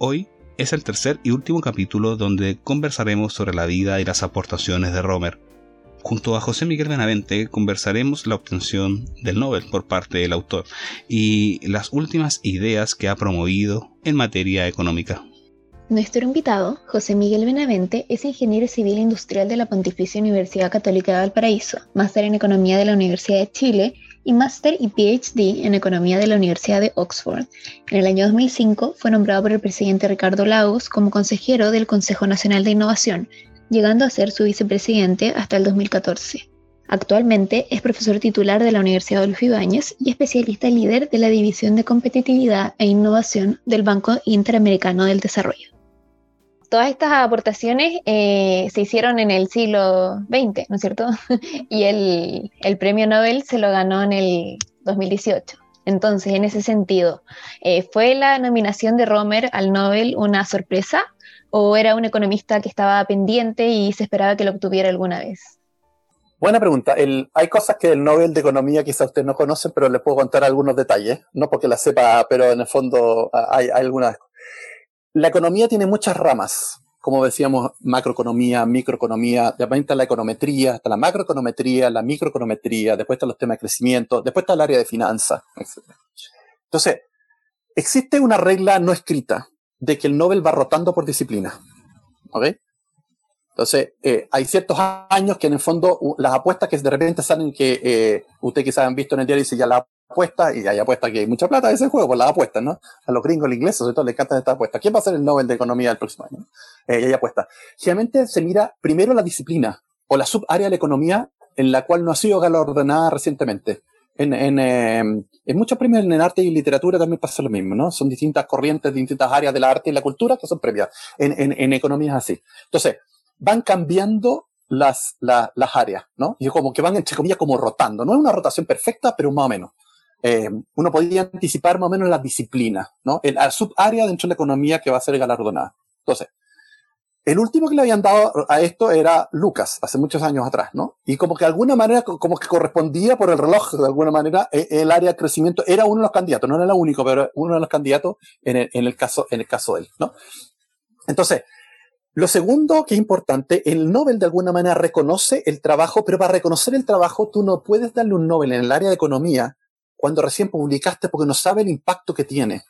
Hoy es el tercer y último capítulo donde conversaremos sobre la vida y las aportaciones de Romer. Junto a José Miguel Benavente conversaremos la obtención del Nobel por parte del autor y las últimas ideas que ha promovido en materia económica. Nuestro invitado, José Miguel Benavente, es ingeniero civil industrial de la Pontificia Universidad Católica de Valparaíso, máster en Economía de la Universidad de Chile y máster y PhD en Economía de la Universidad de Oxford. En el año 2005 fue nombrado por el presidente Ricardo Lagos como consejero del Consejo Nacional de Innovación, llegando a ser su vicepresidente hasta el 2014. Actualmente es profesor titular de la Universidad Adolfo Ibáñez y especialista líder de la División de Competitividad e Innovación del Banco Interamericano del Desarrollo todas estas aportaciones eh, se hicieron en el siglo XX, ¿no es cierto? y el, premio Nobel se lo ganó en el 2018. Entonces, en ese sentido, eh, ¿fue la nominación de Romer al Nobel una sorpresa o era un economista que estaba pendiente y se esperaba que lo obtuviera alguna vez? Buena pregunta. hay cosas que el Nobel de Economía quizá ustedes no conocen, pero les puedo contar algunos detalles. No porque las sepa, pero en el fondo hay, hay algunas la economía tiene muchas ramas, como decíamos, macroeconomía, microeconomía, después está la econometría, está la macroeconometría, la microeconometría, después están los temas de crecimiento, después está el área de finanzas. Entonces, existe una regla no escrita de que el Nobel va rotando por disciplina. ¿Ok? Entonces, eh, hay ciertos años que en el fondo las apuestas que de repente salen que eh, ustedes quizás han visto en el diario dice ya la apuesta, y hay apuesta que hay mucha plata en ese juego por las apuestas, ¿no? A los gringos, los ingleses, sobre todo, les encantan estas apuestas. ¿Quién va a ser el Nobel de Economía del próximo año? Eh, y hay apuestas. Generalmente se mira primero la disciplina o la subárea de la economía en la cual no ha sido galardonada recientemente. En, en, muchos premios en arte y literatura también pasa lo mismo, ¿no? Son distintas corrientes, distintas áreas de la arte y la cultura que son premiadas en, en, economías así. Entonces, van cambiando las, las áreas, ¿no? Y como que van, entre comillas, como rotando. No es una rotación perfecta, pero más o menos. Eh, uno podría anticipar más o menos la disciplina, ¿no? El, la subárea dentro de la economía que va a ser galardonada. Entonces, el último que le habían dado a esto era Lucas, hace muchos años atrás, ¿no? Y como que de alguna manera, como que correspondía por el reloj, de alguna manera, e, el área de crecimiento era uno de los candidatos, no era el único, pero uno de los candidatos en el, en el caso, en el caso de él, ¿no? Entonces, lo segundo que es importante, el Nobel de alguna manera reconoce el trabajo, pero para reconocer el trabajo tú no puedes darle un Nobel en el área de economía cuando recién publicaste porque no sabe el impacto que tiene.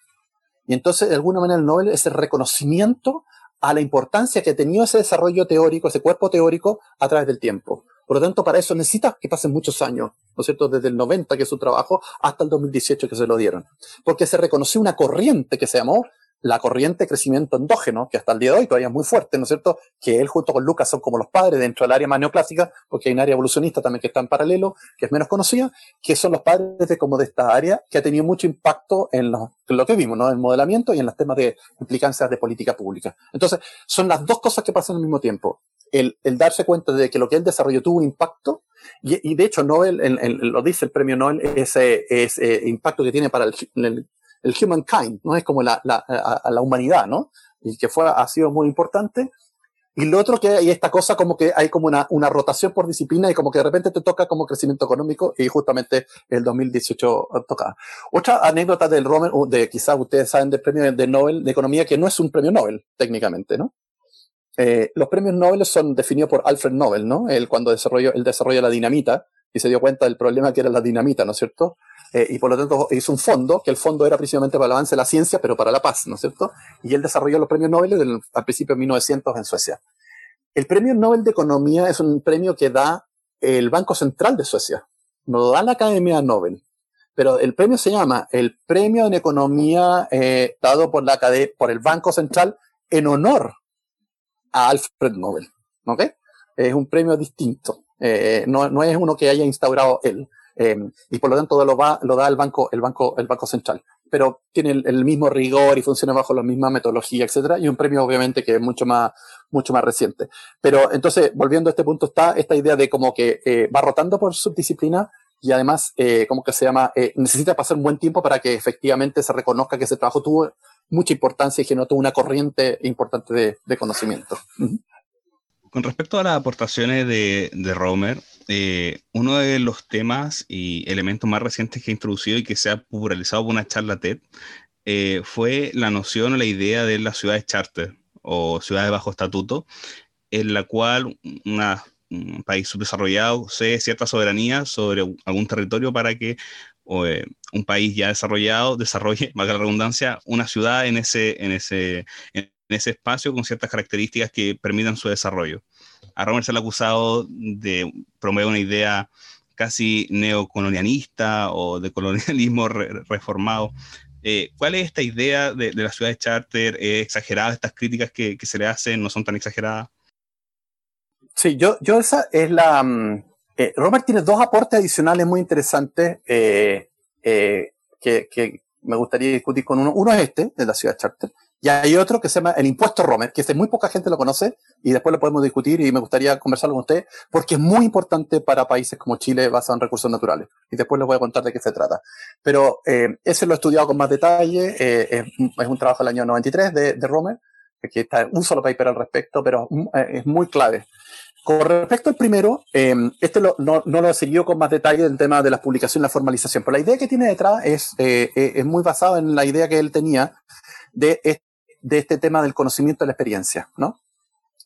Y entonces, de alguna manera, el Nobel es el reconocimiento a la importancia que ha tenido ese desarrollo teórico, ese cuerpo teórico a través del tiempo. Por lo tanto, para eso necesita que pasen muchos años, ¿no es cierto? Desde el 90, que es su trabajo, hasta el 2018 que se lo dieron. Porque se reconoció una corriente que se llamó la corriente de crecimiento endógeno, que hasta el día de hoy todavía es muy fuerte, ¿no es cierto? Que él junto con Lucas son como los padres dentro del área más neoclásica, porque hay un área evolucionista también que está en paralelo, que es menos conocida, que son los padres de como de esta área, que ha tenido mucho impacto en lo, que vimos, ¿no? En el modelamiento y en los temas de implicancias de política pública. Entonces, son las dos cosas que pasan al mismo tiempo. El, el darse cuenta de que lo que él desarrolló tuvo un impacto, y, de hecho, Nobel, lo dice el premio Nobel, ese, ese impacto que tiene para el, el el humankind, ¿no? Es como la, la, a, la humanidad, ¿no? Y que fue, ha sido muy importante. Y lo otro que hay esta cosa como que hay como una, una rotación por disciplina y como que de repente te toca como crecimiento económico y justamente el 2018 toca. Otra anécdota del Romer, de quizás ustedes saben del premio de Nobel de Economía, que no es un premio Nobel técnicamente, ¿no? Eh, los premios Nobel son definidos por Alfred Nobel, ¿no? Él cuando desarrolló, él desarrolló la dinamita y se dio cuenta del problema que era la dinamita, ¿no es cierto? Eh, y por lo tanto hizo un fondo, que el fondo era precisamente para el avance de la ciencia, pero para la paz, ¿no es cierto? Y él desarrolló los premios Nobel al principio de 1900 en Suecia. El premio Nobel de Economía es un premio que da el Banco Central de Suecia, no lo da la Academia Nobel. Pero el premio se llama el Premio en Economía eh, dado por, la, por el Banco Central en honor a Alfred Nobel. ¿Ok? Es un premio distinto. Eh, no, es uno que haya instaurado él. Em, y por lo tanto lo, va, lo da el banco, el banco, el banco central. Pero tiene el, mismo rigor y funciona bajo la misma metodología, etcétera, y un premio obviamente que es mucho más, mucho más reciente. Pero entonces, volviendo a este punto, está esta idea de como que eh, va rotando por subdisciplina y además, eh, como que se llama, eh, necesita pasar un buen tiempo para que efectivamente se reconozca que ese trabajo tuvo mucha importancia y que no tuvo una corriente importante de conocimiento. Con respecto a las aportaciones de, de Romer, eh, uno de los temas y elementos más recientes que ha introducido y que se ha popularizado por una charla TED eh, fue la noción o la idea de las ciudades charter o ciudades bajo estatuto, en la cual un país subdesarrollado cede cierta soberanía sobre algún territorio para que eh, un país ya desarrollado desarrolle, valga la redundancia, una ciudad en ese, en ese, ese espacio con ciertas características que permitan su desarrollo. A Romer se le ha acusado de promover una idea casi neocolonialista o de colonialismo reformado. Eh, ¿Cuál es esta idea de, la ciudad de charter? ¿Es exagerada? ¿Estas críticas que, se le hacen no son tan exageradas? Sí, yo, yo esa es la... Mm, eh, Romer tiene dos aportes adicionales muy interesantes eh, que, que, me gustaría discutir con uno. Uno es este, de la ciudad de charter, y hay otro que se llama el impuesto Romer, que muy poca gente lo conoce y después lo podemos discutir y me gustaría conversarlo con usted porque es muy importante para países como Chile basado en recursos naturales. Y después les voy a contar de qué se trata. Pero eh, ese lo he estudiado con más detalle. Eh, es, es, un trabajo del año 93 de, de Romer, que está un solo paper al respecto, pero eh, es muy clave. Con respecto al primero, eh, este lo, no, no, lo seguido con más detalle el tema de la publicación y la formalización, pero la idea que tiene detrás es, eh, es muy basada en la idea que él tenía de de este tema del conocimiento de la experiencia, ¿no?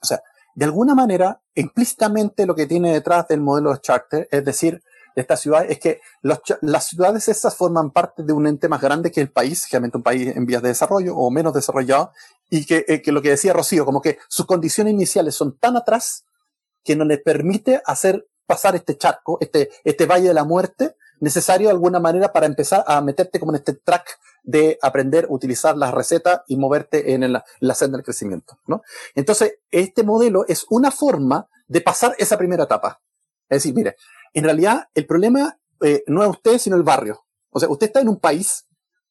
O sea, de alguna manera, implícitamente lo que tiene detrás del modelo de charter, es decir, de esta ciudad, es que las ciudades estas forman parte de un ente más grande que el país, generalmente un país en vías de desarrollo o menos desarrollado, y que, eh, que lo que decía Rocío, como que sus condiciones iniciales son tan atrás que no les permite hacer pasar este charco, este, este valle de la muerte, necesario de alguna manera para empezar a meterte como en este track de aprender a utilizar las recetas y moverte en la, senda del crecimiento, ¿no? Entonces, este modelo es una forma de pasar esa primera etapa. Es decir, mire, en realidad el problema eh, no es usted, sino el barrio. O sea, usted está en un país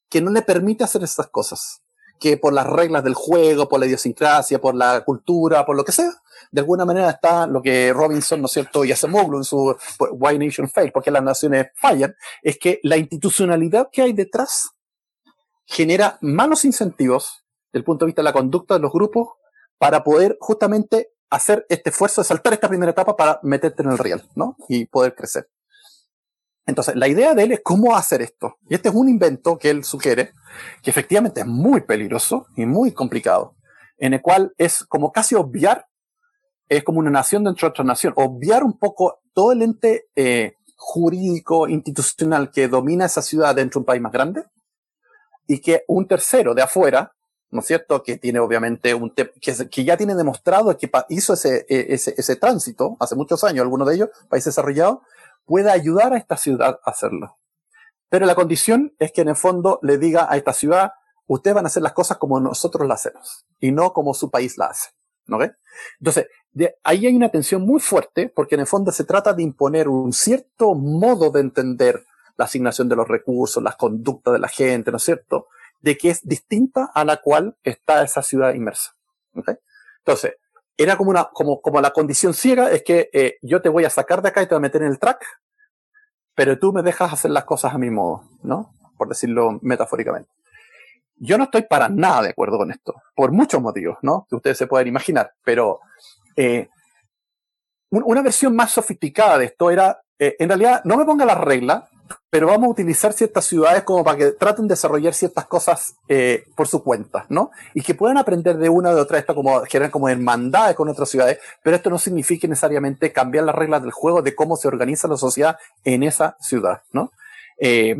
que no le permite hacer estas cosas, que por las reglas del juego, por la idiosincrasia, por la cultura, por lo que sea, de alguna manera está lo que Robinson, ¿no es cierto?, y Acemoglu en su Why Nation Fail, porque las naciones fallan, es que la institucionalidad que hay detrás genera malos incentivos desde el punto de vista de la conducta de los grupos para poder justamente hacer este esfuerzo de saltar esta primera etapa para meterte en el real, ¿no? Y poder crecer. Entonces, la idea de él es cómo hacer esto. Y este es un invento que él sugiere, que efectivamente es muy peligroso y muy complicado, en el cual es como casi obviar, es como una nación dentro de otra nación, obviar un poco todo el ente eh, jurídico, institucional que domina esa ciudad dentro de un país más grande, y que un tercero de afuera, ¿no es cierto? Que tiene obviamente un que, que ya tiene demostrado que hizo ese, e, ese, ese tránsito hace muchos años, algunos de ellos, países desarrollados, pueda ayudar a esta ciudad a hacerlo. Pero la condición es que en el fondo le diga a esta ciudad, ustedes van a hacer las cosas como nosotros las hacemos y no como su país la hace. ¿No ve? Entonces, de ahí hay una tensión muy fuerte porque en el fondo se trata de imponer un cierto modo de entender la asignación de los recursos, las conductas de la gente, ¿no es cierto? De que es distinta a la cual está esa ciudad inmersa. Entonces, era como una, como, como la condición ciega es que eh, yo te voy a sacar de acá y te voy a meter en el track, pero tú me dejas hacer las cosas a mi modo, ¿no? Por decirlo metafóricamente. Yo no estoy para nada de acuerdo con esto, por muchos motivos, ¿no? Que ustedes se pueden imaginar, pero eh, una versión más sofisticada de esto era, eh, en realidad, no me ponga la regla, pero vamos a utilizar ciertas ciudades como para que traten de desarrollar ciertas cosas eh, por su cuenta, ¿no? Y que puedan aprender de una o de otra, esto como generar como hermandades con otras ciudades, pero esto no significa necesariamente cambiar las reglas del juego de cómo se organiza la sociedad en esa ciudad, ¿no? Eh,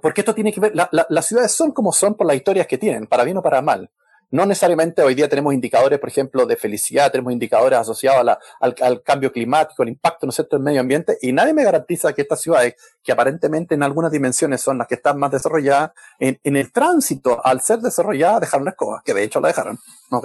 porque esto tiene que ver, las ciudades son como son por las historias que tienen, para bien o para mal. No necesariamente hoy día tenemos indicadores, por ejemplo, de felicidad, tenemos indicadores asociados al, cambio climático, al impacto, ¿no es cierto?, del medio ambiente, y nadie me garantiza que estas ciudades, que aparentemente en algunas dimensiones son las que están más desarrolladas, en, el tránsito, al ser desarrolladas, dejaron la escoba, que de hecho la dejaron, ¿ok?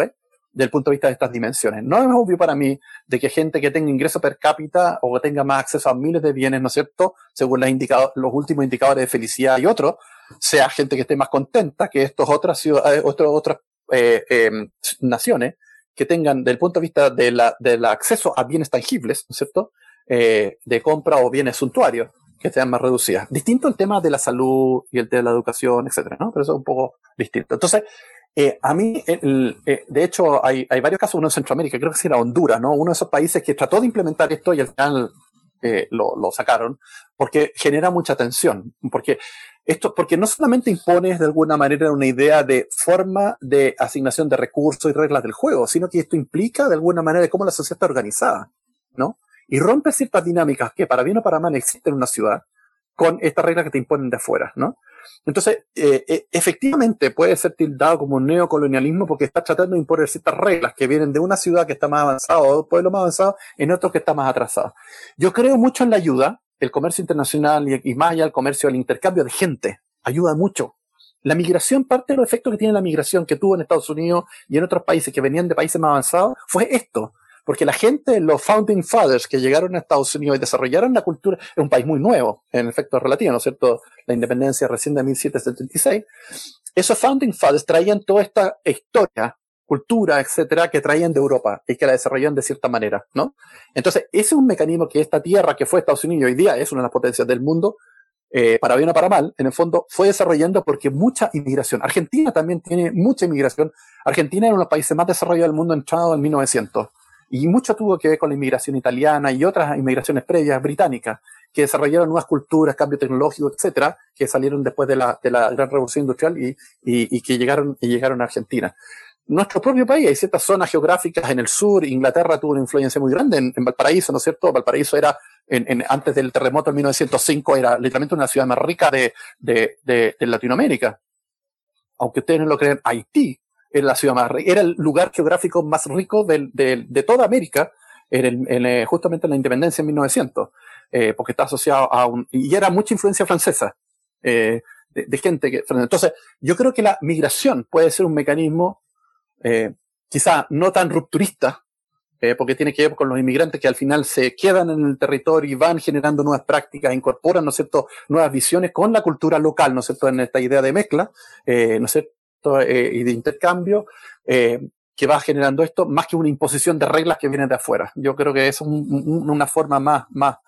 Desde el punto de vista de estas dimensiones. No es obvio para mí de que gente que tenga ingreso per cápita o que tenga más acceso a miles de bienes, ¿no es cierto?, según los últimos indicadores de felicidad y otros, sea gente que esté más contenta que estos otras ciudades, otros, otras eh, em, naciones que tengan, desde el punto de vista de la, del acceso a bienes tangibles, ¿no es cierto?, eh, de compra o bienes suntuarios, que sean más reducidas. Distinto el tema de la salud y el tema de la educación, etcétera, ¿no? Pero eso es un poco distinto. Entonces, eh, a mí, de hecho, hay, hay, varios casos, uno en Centroamérica, creo que era Honduras, ¿no? Uno de esos países que trató de implementar esto y al final lo, sacaron, porque genera mucha tensión, porque Esto porque no solamente impones de alguna manera una idea de forma de asignación de recursos y reglas del juego, sino que esto implica de alguna manera de cómo la sociedad está organizada, ¿no? Y rompe ciertas dinámicas que para bien o para mal existen en una ciudad con estas reglas que te imponen de afuera, ¿no? Entonces, eh, eh, efectivamente puede ser tildado como un neocolonialismo porque está tratando de imponer ciertas reglas que vienen de una ciudad que está más avanzada o de un pueblo más avanzado en otro que está más atrasado. Yo creo mucho en la ayuda, el comercio internacional y, más allá el comercio, el intercambio de gente, ayuda mucho. La migración, parte de los efectos que tiene la migración que tuvo en Estados Unidos y en otros países que venían de países más avanzados, fue esto. Porque la gente, los founding fathers que llegaron a Estados Unidos y desarrollaron la cultura, es un país muy nuevo, en efecto relativo, ¿no es cierto? La independencia recién de 1776. Esos founding fathers traían toda esta historia cultura, etcétera, que traían de Europa y que la desarrollaron de cierta manera, ¿no? Entonces, ese es un mecanismo que esta tierra que fue Estados Unidos hoy día es una de las potencias del mundo, eh, para bien o para mal, en el fondo fue desarrollando porque mucha inmigración. Argentina también tiene mucha inmigración. Argentina era uno de los países más desarrollados del mundo entrado en 1900. Y mucho tuvo que ver con la inmigración italiana y otras inmigraciones previas británicas, que desarrollaron nuevas culturas, cambio tecnológico, etcétera, que salieron después de la, gran revolución industrial y, y que llegaron, y llegaron a Argentina nuestro propio país. Hay ciertas zonas geográficas en el sur. Inglaterra tuvo una influencia muy grande en, Valparaíso, ¿no es cierto? Valparaíso era, en, antes del terremoto en 1905, era literalmente una ciudad más rica de, de, de, Latinoamérica. Aunque ustedes no lo crean, Haití era la ciudad más era el lugar geográfico más rico de, toda América, en eh, justamente en la independencia en 1900, eh, porque está asociado a un, y era mucha influencia francesa. Eh, de, gente que, entonces, yo creo que la migración puede ser un mecanismo eh, quizá no tan rupturista, eh, porque tiene que ver con los inmigrantes que al final se quedan en el territorio y van generando nuevas prácticas, incorporan, ¿no es cierto?, nuevas visiones con la cultura local, ¿no es cierto?, en esta idea de mezcla, eh, ¿no es cierto?, eh, y de intercambio, eh, que va generando esto, más que una imposición de reglas que vienen de afuera. Yo creo que es una forma más, más,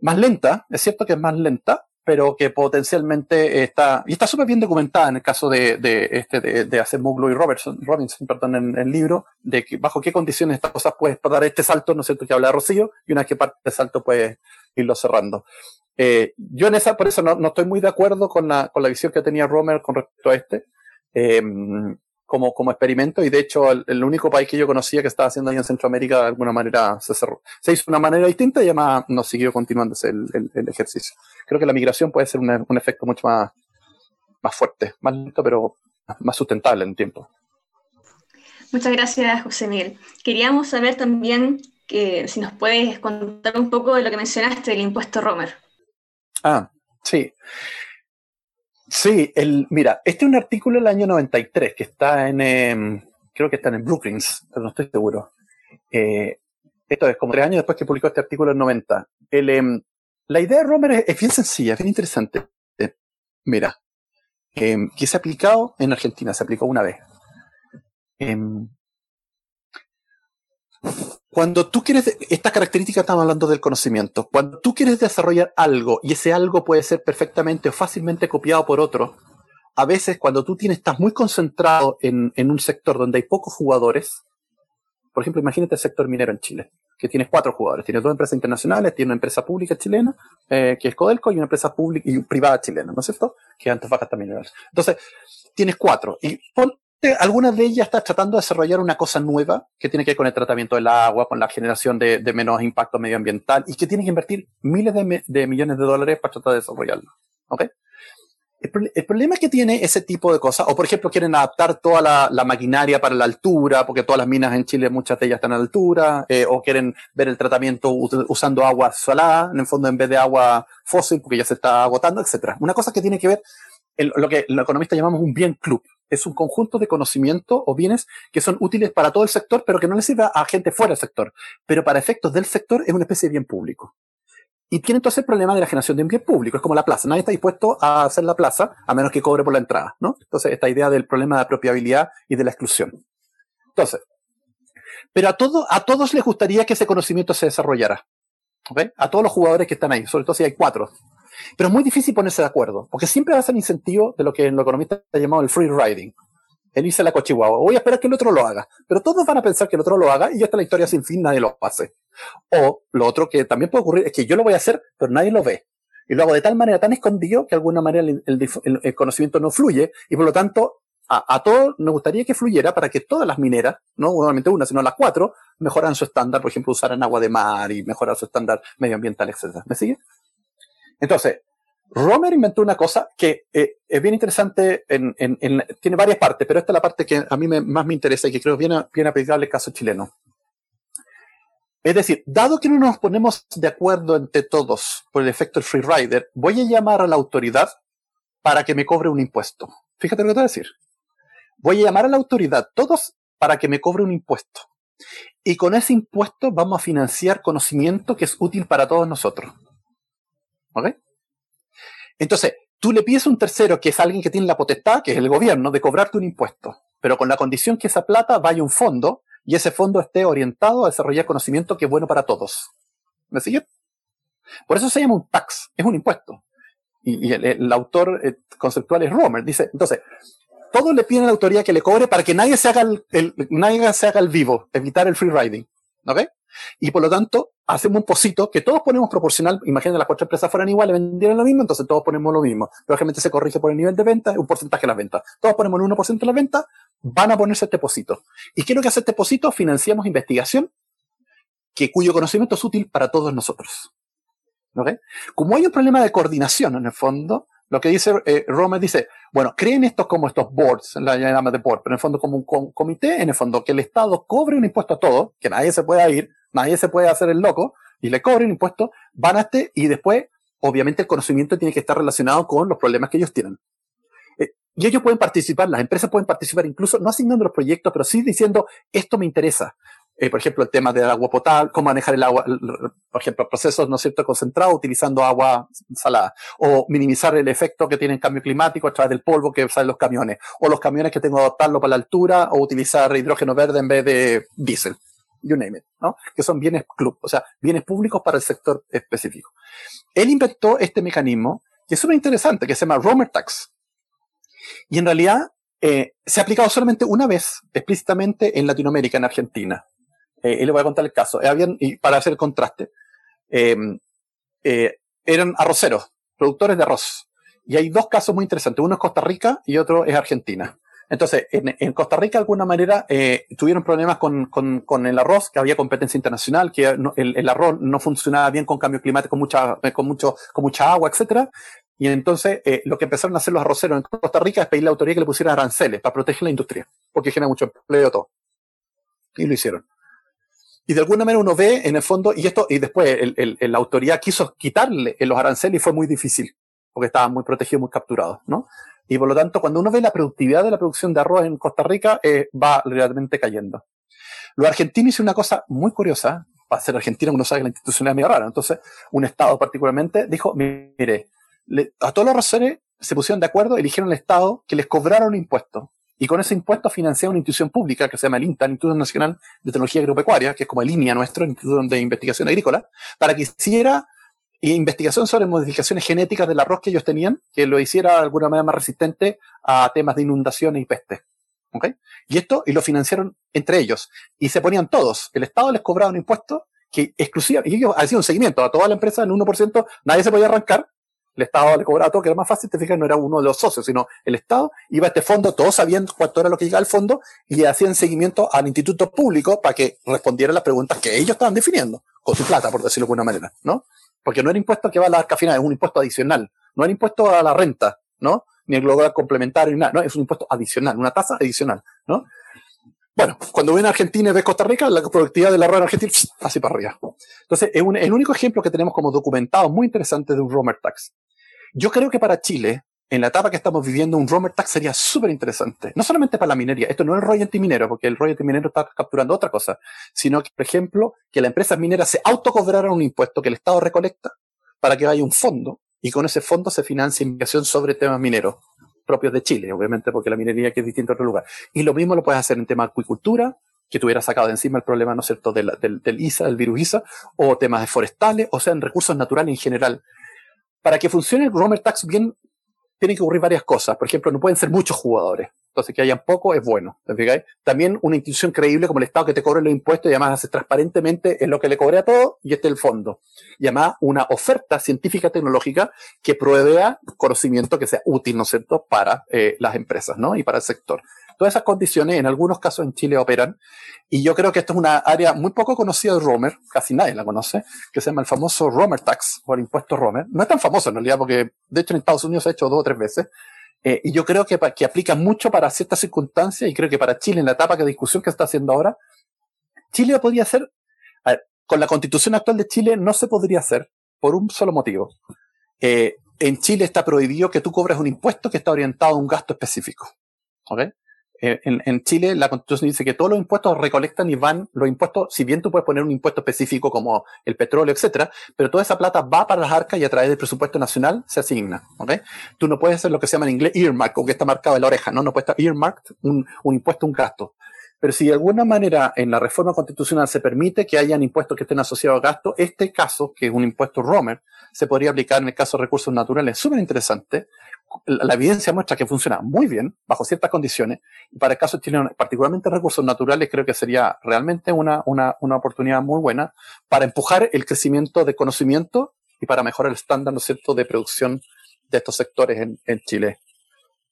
más lenta, es cierto que es más lenta, pero que potencialmente está, y está súper bien documentada en el caso de, de este, de, de y Robertson, Robinson, perdón, en, el libro, de que bajo qué condiciones estas cosas puedes dar este salto, ¿no es cierto?, que habla Rocío, y una vez que parte de salto puedes irlo cerrando. Eh, yo en esa, por eso no, no, estoy muy de acuerdo con la, con la visión que tenía Romer con respecto a este. Eh, como, como experimento y de hecho el, único país que yo conocía que estaba haciendo ahí en Centroamérica de alguna manera se cerró. Se hizo de una manera distinta y además no siguió continuándose el, el, ejercicio. Creo que la migración puede ser un efecto mucho más, más fuerte, más lento, pero más sustentable en tiempo. Muchas gracias, José Miguel. Queríamos saber también que si nos puedes contar un poco de lo que mencionaste del impuesto Romer. Ah, sí. Sí, el, mira, este es un artículo del año 93 que está en, em, creo que está en Brookings, pero no estoy seguro. Eh, esto es como tres años después que publicó este artículo en 90. El, em, la idea de Romer es, bien sencilla, es bien interesante. Eh, mira, em, que se ha aplicado en Argentina, se aplicó una vez. Cuando tú quieres, esta característica estamos hablando del conocimiento, cuando tú quieres desarrollar algo y ese algo puede ser perfectamente o fácilmente copiado por otro, a veces cuando tú tienes, estás muy concentrado en, en un sector donde hay pocos jugadores, por ejemplo, imagínate el sector minero en Chile, que tienes cuatro jugadores, tienes dos empresas internacionales, tiene una empresa pública chilena, eh, que es Codelco, y una empresa pública y privada chilena, ¿no es cierto? Que es Antofagasta Minerales. Entonces, tienes cuatro, y pon algunas de ellas están tratando de desarrollar una cosa nueva que tiene que ver con el tratamiento del agua, con la generación de, menos impacto medioambiental y que tiene que invertir miles de, millones de dólares para tratar de desarrollarlo. ¿Ok? El, problema que tiene ese tipo de cosas, o por ejemplo quieren adaptar toda la, maquinaria para la altura, porque todas las minas en Chile, muchas de ellas están a la altura, eh, o quieren ver el tratamiento usando agua salada, en el fondo en vez de agua fósil, porque ya se está agotando, etcétera. Una cosa que tiene que ver lo que los economistas llamamos un bien club. Es un conjunto de conocimiento o bienes que son útiles para todo el sector, pero que no le sirve a gente fuera del sector. Pero para efectos del sector es una especie de bien público. Y tiene entonces el problema de la generación de un bien público. Es como la plaza. Nadie está dispuesto a hacer la plaza a menos que cobre por la entrada, ¿no? Entonces, esta idea del problema de apropiabilidad y de la exclusión. Entonces, pero a, todo, a todos les gustaría que ese conocimiento se desarrollara. ¿okay? A todos los jugadores que están ahí, sobre todo si hay cuatro. Pero es muy difícil ponerse de acuerdo, porque siempre va a ser incentivo de lo que en lo economista ha llamado el free riding. Él dice la cochihuahua, voy a esperar que el otro lo haga. Pero todos van a pensar que el otro lo haga y ya está la historia sin fin, nadie lo hace. O lo otro que también puede ocurrir es que yo lo voy a hacer, pero nadie lo ve. Y lo hago de tal manera tan escondido que de alguna manera el, conocimiento no fluye y por lo tanto a, todos nos gustaría que fluyera para que todas las mineras, no normalmente una, sino las cuatro, mejoran su estándar, por ejemplo, usaran agua de mar y mejorar su estándar medioambiental, etc. ¿Me sigue? Entonces, Romer inventó una cosa que eh, es bien interesante, en, tiene varias partes, pero esta es la parte que a mí más me interesa y que creo bien, bien aplicable al caso chileno. Es decir, dado que no nos ponemos de acuerdo entre todos por el efecto del free rider, voy a llamar a la autoridad para que me cobre un impuesto. Fíjate lo que te voy a decir. Voy a llamar a la autoridad, todos, para que me cobre un impuesto. Y con ese impuesto vamos a financiar conocimiento que es útil para todos nosotros. ¿Ok? Entonces, tú le pides a un tercero, que es alguien que tiene la potestad, que es el gobierno, de cobrarte un impuesto, pero con la condición que esa plata vaya a un fondo y ese fondo esté orientado a desarrollar conocimiento que es bueno para todos. ¿Me sigue? Por eso se llama un tax, es un impuesto. Y, el, autor eh, conceptual es Romer. Dice, entonces, todos le piden a la autoridad que le cobre para que nadie se haga el, nadie se haga el vivo, evitar el free riding. ¿Ok? Y por lo tanto, hacemos un posito que todos ponemos proporcional. Imagínate, las cuatro empresas fueran iguales, vendieran lo mismo, entonces todos ponemos lo mismo. Lógicamente se corrige por el nivel de venta, un porcentaje de las ventas. Todos ponemos el 1% de las ventas, van a ponerse este posito. ¿Y lo que hace este posito? Financiamos investigación que, cuyo conocimiento es útil para todos nosotros. ¿Ok? Como hay un problema de coordinación en el fondo, lo que dice eh, Rome dice, bueno, creen estos como estos boards, la llama de board, pero en el fondo como un comité, en el fondo que el Estado cobre un impuesto a todo, que nadie se pueda ir, nadie se puede hacer el loco, y le cobre un impuesto, van a este, y después, obviamente, el conocimiento tiene que estar relacionado con los problemas que ellos tienen. Eh, y ellos pueden participar, las empresas pueden participar incluso, no asignando los proyectos, pero sí diciendo, esto me interesa. Eh, por ejemplo, el tema del agua potable, cómo manejar el agua, por ejemplo, procesos, ¿no cierto?, concentrados utilizando agua salada, o minimizar el efecto que tiene el cambio climático a través del polvo que sale de los camiones, o los camiones que tengo que adaptarlo para la altura, o utilizar hidrógeno verde en vez de diésel, you name it, ¿no? Que son bienes club, o sea, bienes públicos para el sector específico. Él inventó este mecanismo que es súper interesante, que se llama Romer Tax. Y en realidad eh, se ha aplicado solamente una vez explícitamente en Latinoamérica, en Argentina eh, y le voy a contar el caso. Eh, para hacer contraste, eh, eran arroceros, productores de arroz. Y hay dos casos muy interesantes. Uno es Costa Rica y otro es Argentina. Entonces, en, Costa Rica, de alguna manera, tuvieron problemas con, el arroz, que había competencia internacional, que el, arroz no funcionaba bien con cambio climático, con mucha, agua, etcétera. Y entonces, lo que empezaron a hacer los arroceros en Costa Rica es pedirle a la autoridad que le pusiera aranceles para proteger la industria, porque genera mucho empleo todo. Y lo hicieron. Y de alguna manera uno ve en el fondo, y esto, y después el, la autoridad quiso quitarle los aranceles y fue muy difícil, porque estaban muy protegidos, muy capturados, ¿no? Y por lo tanto, cuando uno ve la productividad de la producción de arroz en Costa Rica, eh, va realmente cayendo. Los argentinos hicieron una cosa muy curiosa, para ser argentino uno sabe que la institucionalidad es medio rara, entonces un Estado particularmente dijo, mire, a todos los arroceres se pusieron de acuerdo, eligieron el Estado que les cobraron impuestos y con ese impuesto financia una institución pública que se llama el INTA, el Instituto Nacional de Tecnología Agropecuaria, que es como el línea nuestro, el Instituto de Investigación Agrícola, para que hiciera investigación sobre modificaciones genéticas del arroz que ellos tenían, que lo hiciera de alguna manera más resistente a temas de inundaciones y peste. ¿Okay? Y esto, y lo financiaron entre ellos. Y se ponían todos. El Estado les cobraba un impuesto que exclusiva, y ellos hacían un seguimiento a toda la empresa en 1%, nadie se podía arrancar, el Estado le cobraba todo, que era más fácil, te fijas, no era uno de los socios, sino el Estado iba a este fondo, todos sabiendo cuánto era lo que llegaba al fondo, y hacían seguimiento al instituto público para que respondiera las preguntas que ellos estaban definiendo, con su plata, por decirlo de alguna manera, ¿no? Porque no era impuesto que va a la arca es un impuesto adicional, no era impuesto a la renta, ¿no? Ni el global complementario, ni nada, no, es un impuesto adicional, una tasa adicional, ¿no? Bueno, cuando ven Argentina y ves Costa Rica, la productividad de la en Argentina, así para arriba. Entonces, es un, el único ejemplo que tenemos como documentado muy interesante de un Romer Tax. Yo creo que para Chile, en la etapa que estamos viviendo, un roamer tax sería súper interesante. No solamente para la minería, esto no es royalty minero, porque el royalty minero está capturando otra cosa, sino que, por ejemplo, que la empresa minera se autocobrara un impuesto que el Estado recolecta para que vaya un fondo y con ese fondo se financie investigación sobre temas mineros propios de Chile, obviamente, porque la minería que es distinta a otro lugar. Y lo mismo lo puedes hacer en tema de acuicultura, que tuviera sacado de encima el problema, ¿no es cierto?, del, del, ISA, del virus ISA, o temas forestales, o sea, en recursos naturales en general para que funcione el Romer Tax bien, tienen que ocurrir varias cosas. Por ejemplo, no pueden ser muchos jugadores. Entonces, que hayan poco es bueno. También una institución creíble como el Estado que te cobre los impuestos y además hace transparentemente es lo que le cobre a todo y este es el fondo. Y además una oferta científica tecnológica que provea conocimiento que sea útil, ¿no es cierto?, para eh, las empresas, ¿no? Y para el sector. Todas esas condiciones en algunos casos en Chile operan y yo creo que esto es una área muy poco conocida de Romer, casi nadie la conoce, que se llama el famoso Romer Tax o el impuesto Romer. No es tan famoso en realidad porque de hecho en Estados Unidos se ha hecho dos o tres veces. Eh, y yo creo que, que aplica mucho para ciertas circunstancias y creo que para Chile en la etapa de discusión que está haciendo ahora, Chile podría ser, a con la constitución actual de Chile no se podría hacer por un solo motivo. Eh, en Chile está prohibido que tú cobres un impuesto que está orientado a un gasto específico. ¿Ok? Eh, en, Chile la constitución dice que todos los impuestos recolectan y van, los impuestos, si bien tú puedes poner un impuesto específico como el petróleo, etcétera, pero toda esa plata va para las arcas y a través del presupuesto nacional se asigna. ¿okay? Tú no puedes hacer lo que se llama en inglés earmark, o que está marcado en la oreja, ¿no? No puede estar earmarked un, un impuesto, un gasto. Pero si de alguna manera en la reforma constitucional se permite que hayan impuestos que estén asociados a gasto, este caso, que es un impuesto Romer, se podría aplicar en el caso de recursos naturales. Súper interesante, la evidencia muestra que funciona muy bien bajo ciertas condiciones y para el caso chileno, particularmente recursos naturales, creo que sería realmente una, una, una oportunidad muy buena para empujar el crecimiento de conocimiento y para mejorar el estándar, ¿no es cierto?, de producción de estos sectores en, en Chile.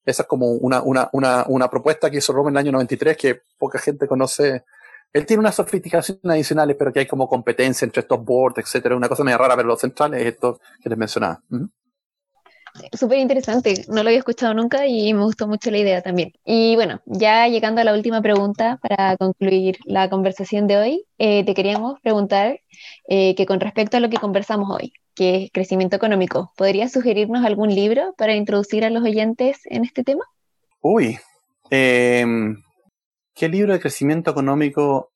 Esa es como una, una, una, una propuesta que hizo Roma en el año 93 que poca gente conoce. Él tiene unas sofisticaciones adicionales, pero que hay como competencia entre estos boards, etcétera. Una cosa medio rara, pero lo central es esto que les mencionaba súper interesante, no lo había escuchado nunca y me gustó mucho la idea también. Y bueno, ya llegando a la última pregunta para concluir la conversación de hoy, eh, te queríamos preguntar eh, que con respecto a lo que conversamos hoy, que es crecimiento económico, ¿podrías sugerirnos algún libro para introducir a los oyentes en este tema? Uy, em, ¿qué libro de crecimiento económico?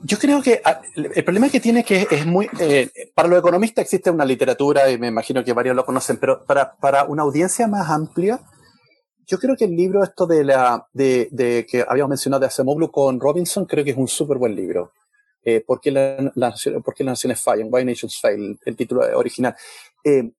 Yo creo que ah, el problema que tiene que es muy... Eh, para los economistas existe una literatura y me imagino que varios lo conocen, pero para, para una audiencia más amplia, yo creo que el libro esto de la de, de que habíamos mencionado de Acemoglu con Robinson creo que es un súper buen libro. Eh, ¿por, qué la, ¿Por qué las naciones fallan? Why Nations Fail, el título original. Eh,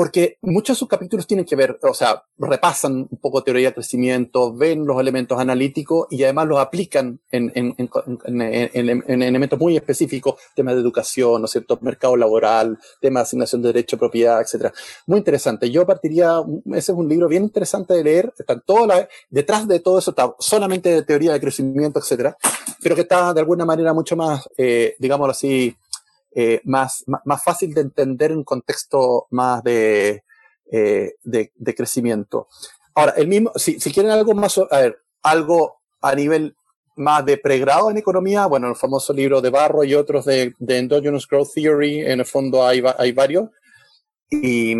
porque muchos de sus capítulos tienen que ver, o sea, repasan un poco teoría de crecimiento, ven los elementos analíticos y además los aplican en, en, en, en elementos muy específicos, temas de educación, ¿no es cierto?, mercado laboral, temas de asignación de derecho, propiedad, etcétera. Muy interesante. Yo partiría, ese es un libro bien interesante de leer, están todas detrás de todo eso está solamente de teoría de crecimiento, etcétera, pero que está de alguna manera mucho más, eh, digámoslo así, eh, más, más, fácil de entender en un contexto más de, eh, de, de, crecimiento. Ahora, el mismo, si, si quieren algo más, a ver, algo a nivel más de pregrado en economía, bueno, el famoso libro de Barro y otros de, de Endogenous Growth Theory, en el fondo hay, hay varios. Y,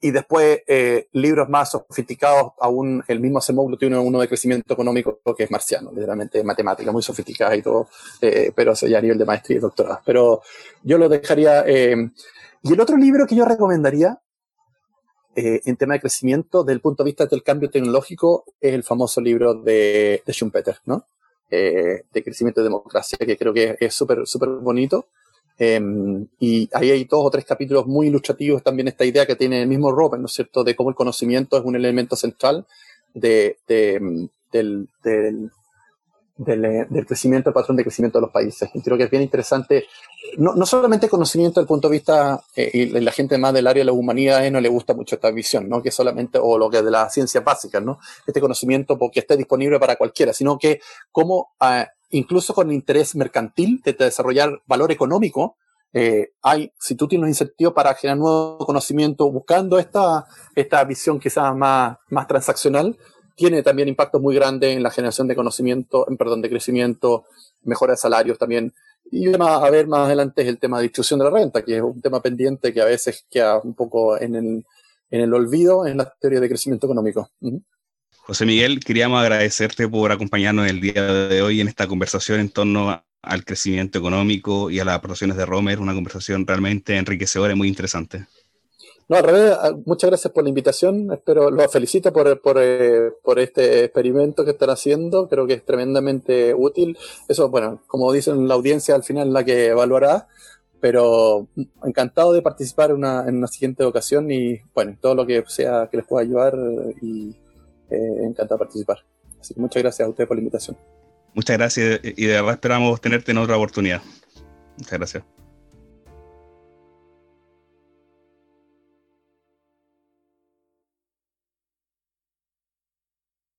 y después eh, libros más sofisticados, aún el mismo Semoglu tiene uno de crecimiento económico que es marciano, literalmente matemática, muy sofisticada y todo, eh, pero eso ya a nivel de maestría y doctorado. Pero yo lo dejaría. Eh, y el otro libro que yo recomendaría en tema de crecimiento, desde el punto de vista del cambio tecnológico, es el famoso libro de, de Schumpeter, ¿no? de crecimiento de democracia, que creo que es súper, súper bonito Em, y ahí hay dos o tres capítulos muy ilustrativos también esta idea que tiene el mismo Robert, ¿no es cierto?, de cómo el conocimiento es un elemento central de, de, del, del, del, del, crecimiento, el patrón de crecimiento de los países. Y creo que es bien interesante, no, no solamente conocimiento desde el punto de vista, eh, y la gente más del área de la humanidad no le gusta mucho esta visión, ¿no? Que solamente, o lo que es de las ciencias básicas, ¿no? Este conocimiento porque esté disponible para cualquiera, sino que cómo ah, incluso con interés mercantil de desarrollar valor económico, eh, hay, si tú tienes un incentivo para generar nuevo conocimiento buscando esta, esta visión quizás más, más transaccional, tiene también impactos muy grandes en la generación de conocimiento, en, perdón, de crecimiento, mejora de salarios también. Y además, a ver más adelante es el tema de distribución de la renta, que es un tema pendiente que a veces queda un poco en el, en el olvido en la teoría de crecimiento económico. José Miguel, queríamos agradecerte por acompañarnos el día de hoy en esta conversación en torno al crecimiento económico y a las aportaciones de Romer, una conversación realmente enriquecedora y muy interesante. No, al revés, ah, muchas gracias por la invitación. Espero, los felicito por, eh, por, este experimento que están haciendo. Creo que es tremendamente útil. Eso, bueno, como dicen la audiencia, al final la que evaluará. Pero encantado de participar una, en una siguiente ocasión y, bueno, todo lo que sea que les pueda ayudar y eh, encantado de participar. Así que muchas gracias a usted por la invitación. Muchas gracias y de verdad esperamos tenerte en otra oportunidad. Muchas gracias.